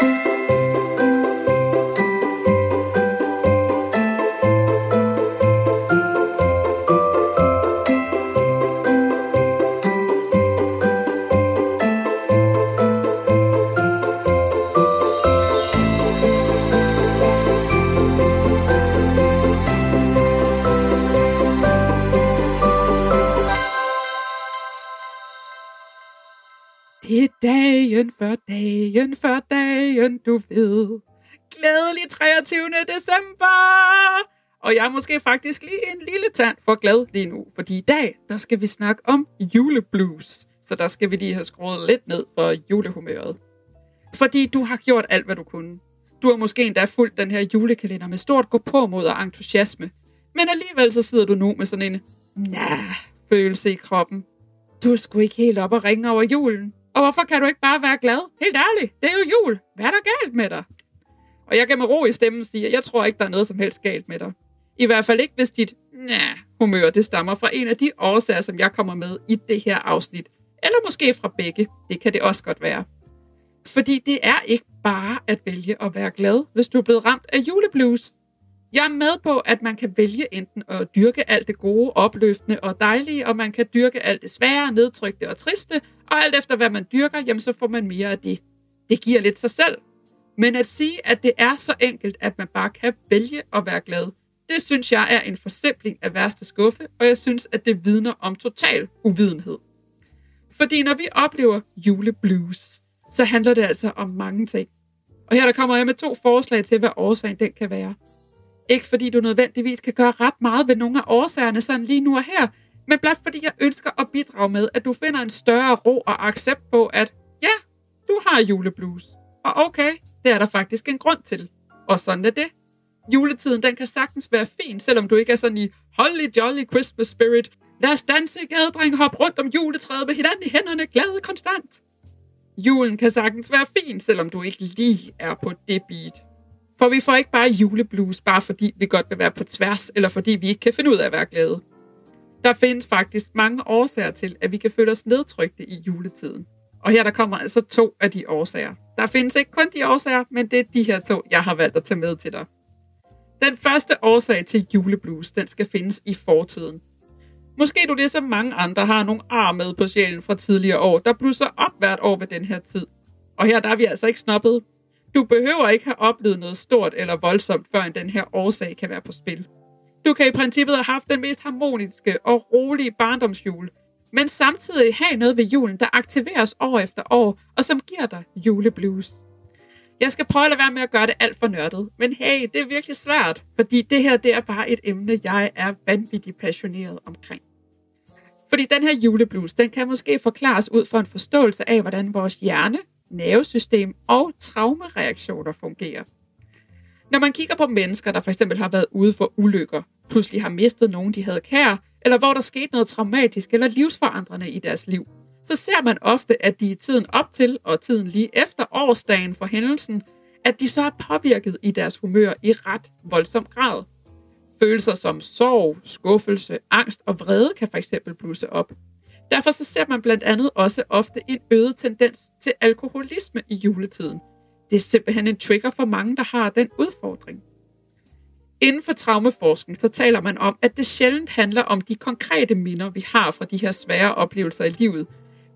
Det dagen før dagen før dagen, du ved. Glædelig 23. december! Og jeg er måske faktisk lige en lille tand for glad lige nu, fordi i dag, der skal vi snakke om juleblues. Så der skal vi lige have skruet lidt ned for julehumøret. Fordi du har gjort alt, hvad du kunne. Du har måske endda fulgt den her julekalender med stort gå på mod og entusiasme. Men alligevel så sidder du nu med sådan en nah, følelse i kroppen. Du skulle ikke helt op og ringe over julen. Og hvorfor kan du ikke bare være glad? Helt ærligt, det er jo jul. Hvad er der galt med dig? Og jeg kan med ro i stemmen sige, at jeg tror ikke, der er noget som helst galt med dig. I hvert fald ikke, hvis dit nah, humør det stammer fra en af de årsager, som jeg kommer med i det her afsnit. Eller måske fra begge. Det kan det også godt være. Fordi det er ikke bare at vælge at være glad, hvis du er blevet ramt af juleblues. Jeg er med på, at man kan vælge enten at dyrke alt det gode, opløftende og dejlige, og man kan dyrke alt det svære, nedtrykte og triste, og alt efter hvad man dyrker, jamen så får man mere af det. Det giver lidt sig selv. Men at sige, at det er så enkelt, at man bare kan vælge at være glad, det synes jeg er en forsimpling af værste skuffe, og jeg synes, at det vidner om total uvidenhed. Fordi når vi oplever juleblues, så handler det altså om mange ting. Og her der kommer jeg med to forslag til, hvad årsagen den kan være. Ikke fordi du nødvendigvis kan gøre ret meget ved nogle af årsagerne sådan lige nu og her, men blot fordi jeg ønsker at bidrage med, at du finder en større ro og accept på, at ja, du har juleblues. Og okay, det er der faktisk en grund til. Og sådan er det. Juletiden, den kan sagtens være fin, selvom du ikke er sådan i holly jolly Christmas spirit. Lad os danse, gadedreng, hoppe rundt om juletræet med hinanden i hænderne, glade konstant. Julen kan sagtens være fin, selvom du ikke lige er på det beat. For vi får ikke bare juleblues, bare fordi vi godt vil være på tværs, eller fordi vi ikke kan finde ud af at være glade. Der findes faktisk mange årsager til, at vi kan føle os nedtrykte i juletiden. Og her der kommer altså to af de årsager. Der findes ikke kun de årsager, men det er de her to, jeg har valgt at tage med til dig. Den første årsag til juleblues, den skal findes i fortiden. Måske du ligesom mange andre har nogle ar med på sjælen fra tidligere år, der blusser op hvert år ved den her tid. Og her der er vi altså ikke snoppet. Du behøver ikke have oplevet noget stort eller voldsomt, før den her årsag kan være på spil. Du kan i princippet have haft den mest harmoniske og rolige barndomsjul, men samtidig have noget ved julen, der aktiveres år efter år, og som giver dig juleblues. Jeg skal prøve at lade være med at gøre det alt for nørdet, men hey, det er virkelig svært, fordi det her det er bare et emne, jeg er vanvittigt passioneret omkring. Fordi den her juleblues, den kan måske forklares ud fra en forståelse af, hvordan vores hjerne, nervesystem og traumereaktioner fungerer. Når man kigger på mennesker, der for eksempel har været ude for ulykker, pludselig har mistet nogen, de havde kær, eller hvor der skete noget traumatisk eller livsforandrende i deres liv, så ser man ofte, at de i tiden op til og tiden lige efter årsdagen for hændelsen, at de så er påvirket i deres humør i ret voldsom grad. Følelser som sorg, skuffelse, angst og vrede kan fx blusse op. Derfor så ser man blandt andet også ofte en øget tendens til alkoholisme i juletiden. Det er simpelthen en trigger for mange, der har den udfordring. Inden for traumeforskning, så taler man om, at det sjældent handler om de konkrete minder, vi har fra de her svære oplevelser i livet,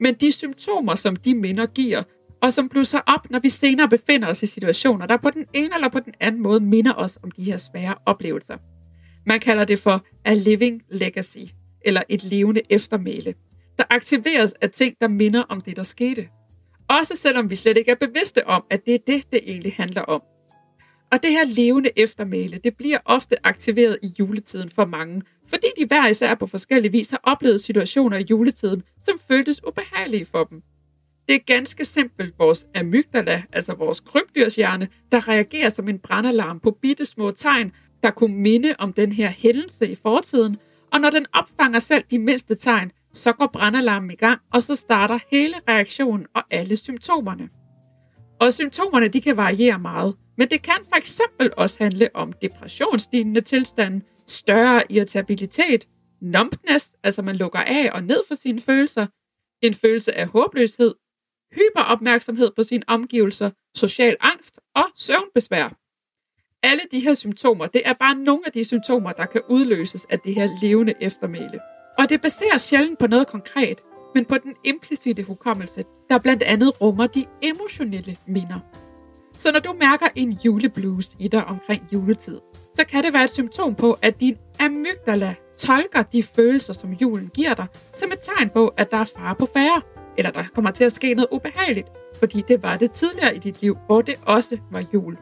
men de symptomer, som de minder giver, og som blusser op, når vi senere befinder os i situationer, der på den ene eller på den anden måde minder os om de her svære oplevelser. Man kalder det for a living legacy, eller et levende eftermæle, der aktiveres af ting, der minder om det, der skete. Også selvom vi slet ikke er bevidste om, at det er det, det egentlig handler om. Og det her levende eftermæle, det bliver ofte aktiveret i juletiden for mange, fordi de hver især på forskellige vis har oplevet situationer i juletiden, som føltes ubehagelige for dem. Det er ganske simpelt vores amygdala, altså vores krybdyrshjerne, der reagerer som en brandalarm på bitte små tegn, der kunne minde om den her hændelse i fortiden, og når den opfanger selv de mindste tegn, så går brandalarmen i gang, og så starter hele reaktionen og alle symptomerne. Og symptomerne de kan variere meget, men det kan for eksempel også handle om depressionslignende tilstande, større irritabilitet, numbness, altså man lukker af og ned for sine følelser, en følelse af håbløshed, hyperopmærksomhed på sine omgivelser, social angst og søvnbesvær. Alle de her symptomer, det er bare nogle af de symptomer, der kan udløses af det her levende eftermæle. Og det baserer sjældent på noget konkret, men på den implicite hukommelse, der blandt andet rummer de emotionelle minder. Så når du mærker en juleblues i dig omkring juletid, så kan det være et symptom på, at din amygdala tolker de følelser, som julen giver dig, som et tegn på, at der er fare på færre, eller der kommer til at ske noget ubehageligt, fordi det var det tidligere i dit liv, hvor det også var jul.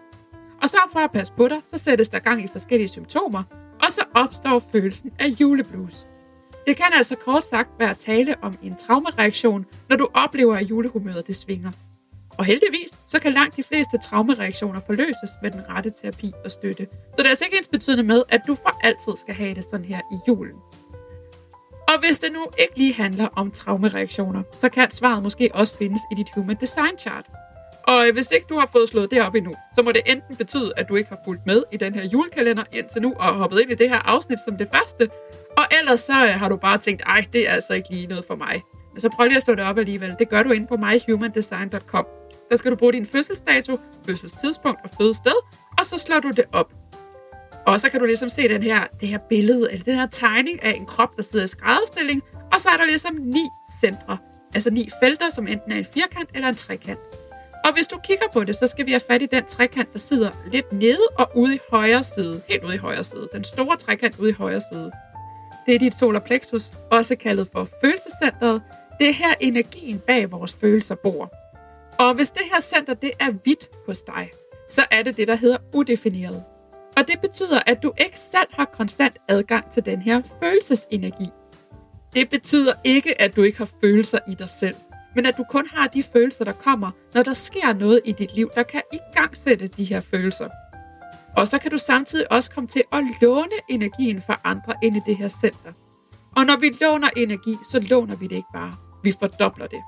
Og så for at passe på dig, så sættes der gang i forskellige symptomer, og så opstår følelsen af juleblues. Det kan altså kort sagt være tale om en traumereaktion, når du oplever, at julehumøret det svinger. Og heldigvis, så kan langt de fleste traumereaktioner forløses med den rette terapi og støtte. Så det er altså ikke ens betydende med, at du for altid skal have det sådan her i julen. Og hvis det nu ikke lige handler om traumereaktioner, så kan svaret måske også findes i dit Human Design Chart. Og øh, hvis ikke du har fået slået det op endnu, så må det enten betyde, at du ikke har fulgt med i den her julekalender indtil nu og hoppet ind i det her afsnit som det første. Og ellers så øh, har du bare tænkt, ej, det er altså ikke lige noget for mig. Men så prøv lige at slå det op alligevel. Det gør du inde på myhumandesign.com. Der skal du bruge din fødselsdato, fødselstidspunkt og fødested, og så slår du det op. Og så kan du ligesom se den her, det her billede, eller den her tegning af en krop, der sidder i skrædderstilling, og så er der ligesom ni centre, altså ni felter, som enten er en firkant eller en trekant. Og hvis du kigger på det, så skal vi have fat i den trekant, der sidder lidt nede og ude i højre side. Helt ude i højre side. Den store trekant ude i højre side. Det er dit solar plexus, også kaldet for følelsescentret. Det er her energien bag vores følelser bor. Og hvis det her center det er hvidt hos dig, så er det det, der hedder udefineret. Og det betyder, at du ikke selv har konstant adgang til den her følelsesenergi. Det betyder ikke, at du ikke har følelser i dig selv, men at du kun har de følelser, der kommer, når der sker noget i dit liv, der kan igangsætte de her følelser. Og så kan du samtidig også komme til at låne energien fra andre ind i det her center. Og når vi låner energi, så låner vi det ikke bare. Vi fordobler det.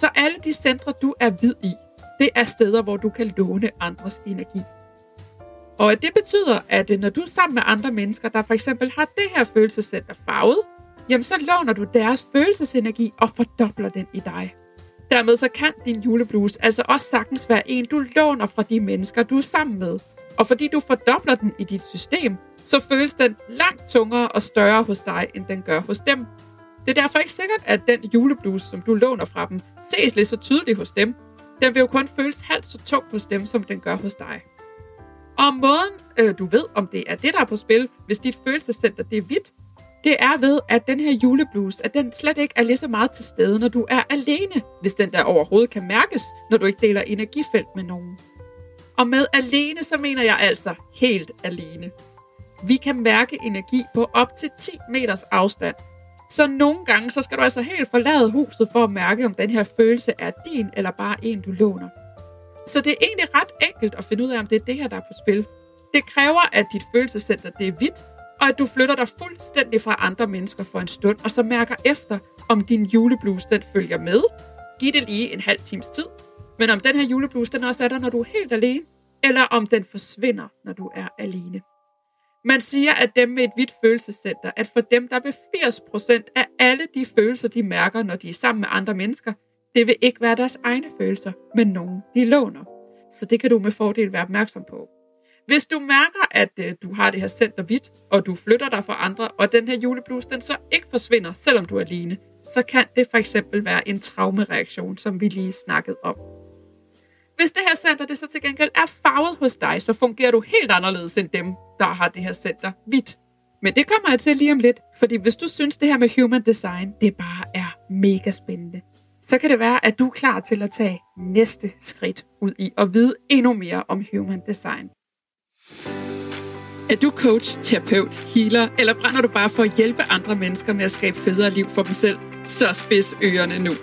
Så alle de centre, du er vid i, det er steder, hvor du kan låne andres energi. Og det betyder, at når du er sammen med andre mennesker, der for eksempel har det her følelsescenter farvet, jamen så låner du deres følelsesenergi og fordobler den i dig. Dermed så kan din juleblues altså også sagtens være en, du låner fra de mennesker, du er sammen med. Og fordi du fordobler den i dit system, så føles den langt tungere og større hos dig, end den gør hos dem. Det er derfor ikke sikkert, at den juleblues, som du låner fra dem, ses lidt så tydeligt hos dem. Den vil jo kun føles halvt så tung hos dem, som den gør hos dig. Og måden, øh, du ved, om det er det, der er på spil, hvis dit følelsescenter det er hvidt, det er ved, at den her juleblues, at den slet ikke er lige så meget til stede, når du er alene, hvis den der overhovedet kan mærkes, når du ikke deler energifelt med nogen. Og med alene, så mener jeg altså helt alene. Vi kan mærke energi på op til 10 meters afstand. Så nogle gange, så skal du altså helt forlade huset for at mærke, om den her følelse er din, eller bare en, du låner. Så det er egentlig ret enkelt at finde ud af, om det er det her, der er på spil. Det kræver, at dit følelsescenter det er hvidt, og at du flytter dig fuldstændig fra andre mennesker for en stund, og så mærker efter, om din juleblues den følger med. Giv det lige en halv times tid. Men om den her juleblues den også er der, når du er helt alene, eller om den forsvinder, når du er alene. Man siger, at dem med et hvidt følelsescenter, at for dem, der vil 80% af alle de følelser, de mærker, når de er sammen med andre mennesker, det vil ikke være deres egne følelser, men nogen, de låner. Så det kan du med fordel være opmærksom på. Hvis du mærker, at øh, du har det her center hvidt, og du flytter dig fra andre, og den her juleblues, den så ikke forsvinder, selvom du er alene, så kan det for eksempel være en traumereaktion, som vi lige snakkede om. Hvis det her center det så til gengæld er farvet hos dig, så fungerer du helt anderledes end dem, der har det her center hvidt. Men det kommer jeg til lige om lidt, fordi hvis du synes, det her med human design, det bare er mega spændende, så kan det være, at du er klar til at tage næste skridt ud i at vide endnu mere om human design. Er du coach, terapeut, healer, eller brænder du bare for at hjælpe andre mennesker med at skabe federe liv for dem selv? Så spids ørerne nu.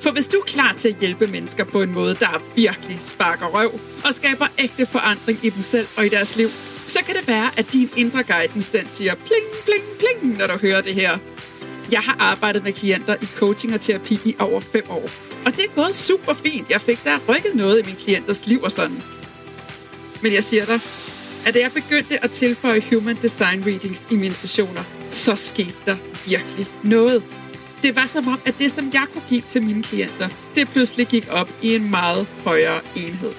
For hvis du er klar til at hjælpe mennesker på en måde, der virkelig sparker røv og skaber ægte forandring i dem selv og i deres liv, så kan det være, at din indre guidance den siger pling, pling, pling, når du hører det her. Jeg har arbejdet med klienter i coaching og terapi i over fem år. Og det er gået super fint. Jeg fik der rykket noget i min klienters liv og sådan. Men jeg siger dig, at da jeg begyndte at tilføje Human Design Readings i mine sessioner, så skete der virkelig noget. Det var som om, at det, som jeg kunne give til mine klienter, det pludselig gik op i en meget højere enhed.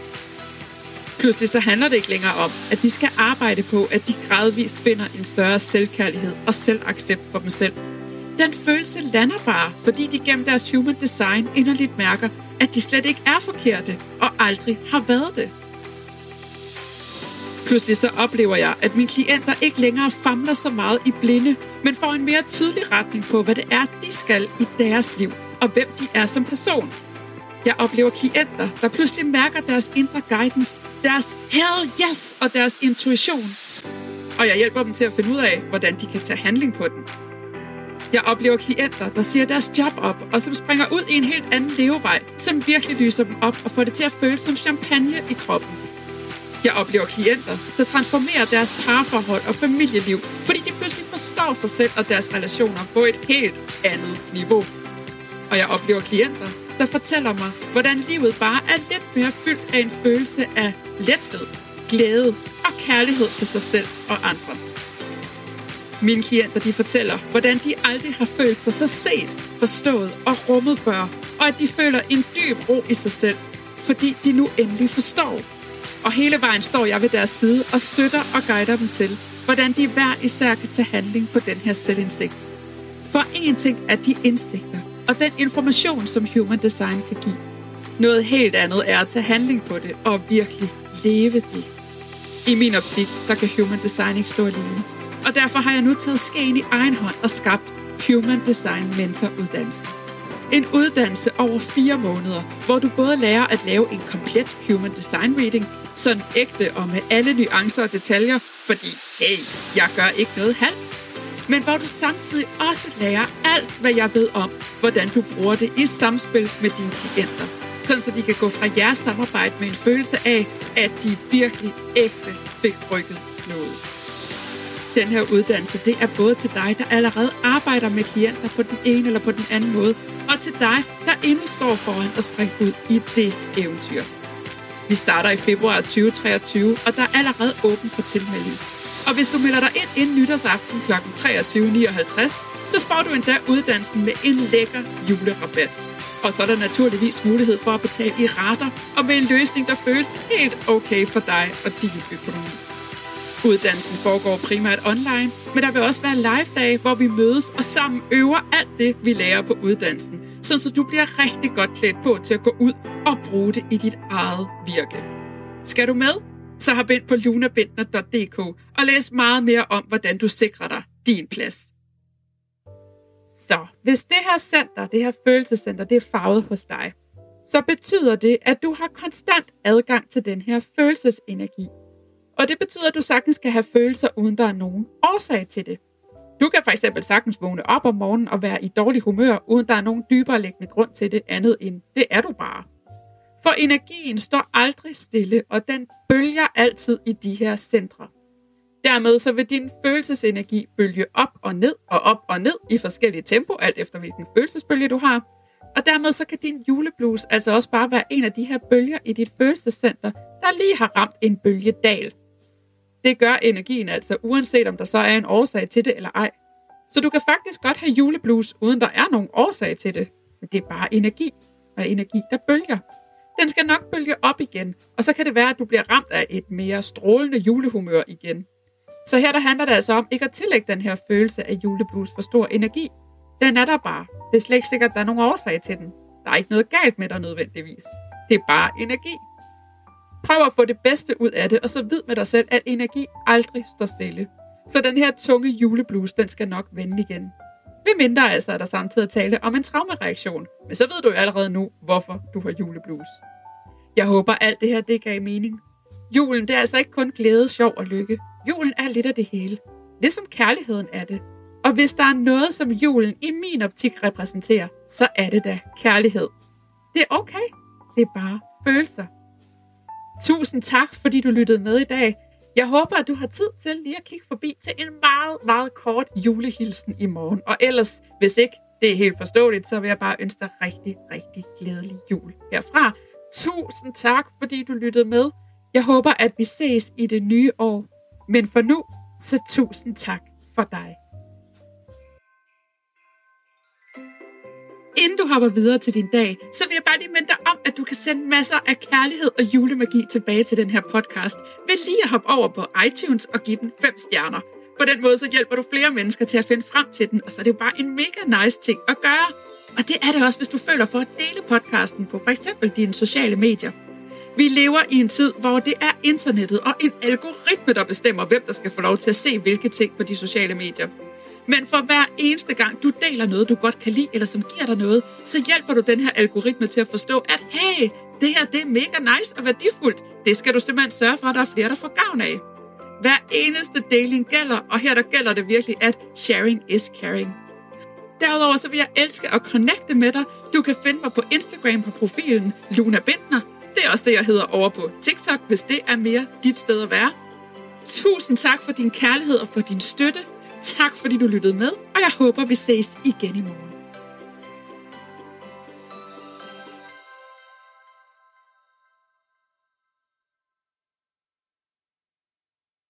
Pludselig så handler det ikke længere om, at de skal arbejde på, at de gradvist finder en større selvkærlighed og selvaccept for dem selv. Den følelse lander bare, fordi de gennem deres human design inderligt mærker, at de slet ikke er forkerte og aldrig har været det. Pludselig så oplever jeg, at mine klienter ikke længere famler så meget i blinde, men får en mere tydelig retning på, hvad det er, de skal i deres liv, og hvem de er som person. Jeg oplever klienter, der pludselig mærker deres indre guidance, deres hell yes og deres intuition. Og jeg hjælper dem til at finde ud af, hvordan de kan tage handling på den. Jeg oplever klienter, der siger deres job op, og som springer ud i en helt anden levevej, som virkelig lyser dem op og får det til at føles som champagne i kroppen. Jeg oplever klienter, der transformerer deres parforhold og familieliv, fordi de pludselig forstår sig selv og deres relationer på et helt andet niveau. Og jeg oplever klienter, der fortæller mig, hvordan livet bare er lidt mere fyldt af en følelse af lethed, glæde og kærlighed til sig selv og andre. Mine klienter de fortæller, hvordan de aldrig har følt sig så set, forstået og rummet før, og at de føler en dyb ro i sig selv, fordi de nu endelig forstår. Og hele vejen står jeg ved deres side og støtter og guider dem til, hvordan de hver især kan tage handling på den her selvindsigt. For en ting er de indsigter og den information, som Human Design kan give. Noget helt andet er at tage handling på det og virkelig leve det. I min optik, der kan Human Design ikke stå alene. Og derfor har jeg nu taget skeen i egen hånd og skabt Human Design Mentor uddannelsen. En uddannelse over fire måneder, hvor du både lærer at lave en komplet Human Design Reading, sådan ægte og med alle nuancer og detaljer, fordi hey, jeg gør ikke noget halvt, men hvor du samtidig også lærer alt, hvad jeg ved om, hvordan du bruger det i samspil med dine klienter, sådan så de kan gå fra jeres samarbejde med en følelse af, at de virkelig ægte fik rykket noget. Den her uddannelse, det er både til dig, der allerede arbejder med klienter på den ene eller på den anden måde, og til dig, der endnu står foran at springe ud i det eventyr. Vi starter i februar 2023, og der er allerede åben for tilmelding. Og hvis du melder dig ind inden nytårsaften kl. 23.59, så får du endda uddannelsen med en lækker julerabat. Og så er der naturligvis mulighed for at betale i rater og med en løsning, der føles helt okay for dig og din økonomi. Uddannelsen foregår primært online, men der vil også være live-dage, hvor vi mødes og sammen øver alt det, vi lærer på uddannelsen, så du bliver rigtig godt klædt på til at gå ud og bruge det i dit eget virke. Skal du med? Så har ind på lunabindner.dk og læs meget mere om, hvordan du sikrer dig din plads. Så hvis det her center, det her følelsescenter, det er farvet hos dig, så betyder det, at du har konstant adgang til den her følelsesenergi. Og det betyder, at du sagtens kan have følelser, uden der er nogen årsag til det. Du kan for eksempel sagtens vågne op om morgenen og være i dårlig humør, uden der er nogen dybere liggende grund til det andet end, det er du bare. For energien står aldrig stille, og den bølger altid i de her centre. Dermed så vil din følelsesenergi bølge op og ned og op og ned i forskellige tempo, alt efter hvilken følelsesbølge du har. Og dermed så kan din juleblues altså også bare være en af de her bølger i dit følelsescenter, der lige har ramt en bølgedal. Det gør energien altså, uanset om der så er en årsag til det eller ej. Så du kan faktisk godt have juleblues, uden der er nogen årsag til det. Men det er bare energi, og energi, der bølger. Den skal nok bølge op igen, og så kan det være, at du bliver ramt af et mere strålende julehumør igen. Så her der handler det altså om ikke at tillægge den her følelse af juleblues for stor energi. Den er der bare. Det er slet ikke sikkert, at der er nogen årsag til den. Der er ikke noget galt med dig nødvendigvis. Det er bare energi. Prøv at få det bedste ud af det, og så vid med dig selv, at energi aldrig står stille. Så den her tunge juleblues, den skal nok vende igen. Ved mindre altså er der samtidig tale om en traumereaktion. Men så ved du jo allerede nu, hvorfor du har juleblues. Jeg håber alt det her, det gav mening. Julen, det er altså ikke kun glæde, sjov og lykke. Julen er lidt af det hele. Ligesom kærligheden er det. Og hvis der er noget, som julen i min optik repræsenterer, så er det da kærlighed. Det er okay. Det er bare følelser. Tusind tak, fordi du lyttede med i dag. Jeg håber, at du har tid til lige at kigge forbi til en meget, meget kort julehilsen i morgen. Og ellers, hvis ikke det er helt forståeligt, så vil jeg bare ønske dig rigtig, rigtig glædelig jul herfra. Tusind tak, fordi du lyttede med. Jeg håber, at vi ses i det nye år. Men for nu, så tusind tak for dig. Inden du hopper videre til din dag, så vil jeg bare lige minde dig om, at du kan sende masser af kærlighed og julemagi tilbage til den her podcast ved lige at hoppe over på iTunes og give den 5 stjerner. På den måde så hjælper du flere mennesker til at finde frem til den, og så er det jo bare en mega nice ting at gøre. Og det er det også, hvis du føler for at dele podcasten på for eksempel dine sociale medier. Vi lever i en tid, hvor det er internettet og en algoritme, der bestemmer, hvem der skal få lov til at se hvilke ting på de sociale medier. Men for hver eneste gang, du deler noget, du godt kan lide, eller som giver dig noget, så hjælper du den her algoritme til at forstå, at hey, det her det er mega nice og værdifuldt. Det skal du simpelthen sørge for, at der er flere, der får gavn af. Hver eneste deling gælder, og her der gælder det virkelig, at sharing is caring. Derudover så vil jeg elske at connecte med dig. Du kan finde mig på Instagram på profilen Luna Bindner. Det er også det, jeg hedder over på TikTok, hvis det er mere dit sted at være. Tusind tak for din kærlighed og for din støtte. Tak fordi du lyttede med, og jeg håber, vi ses igen i morgen.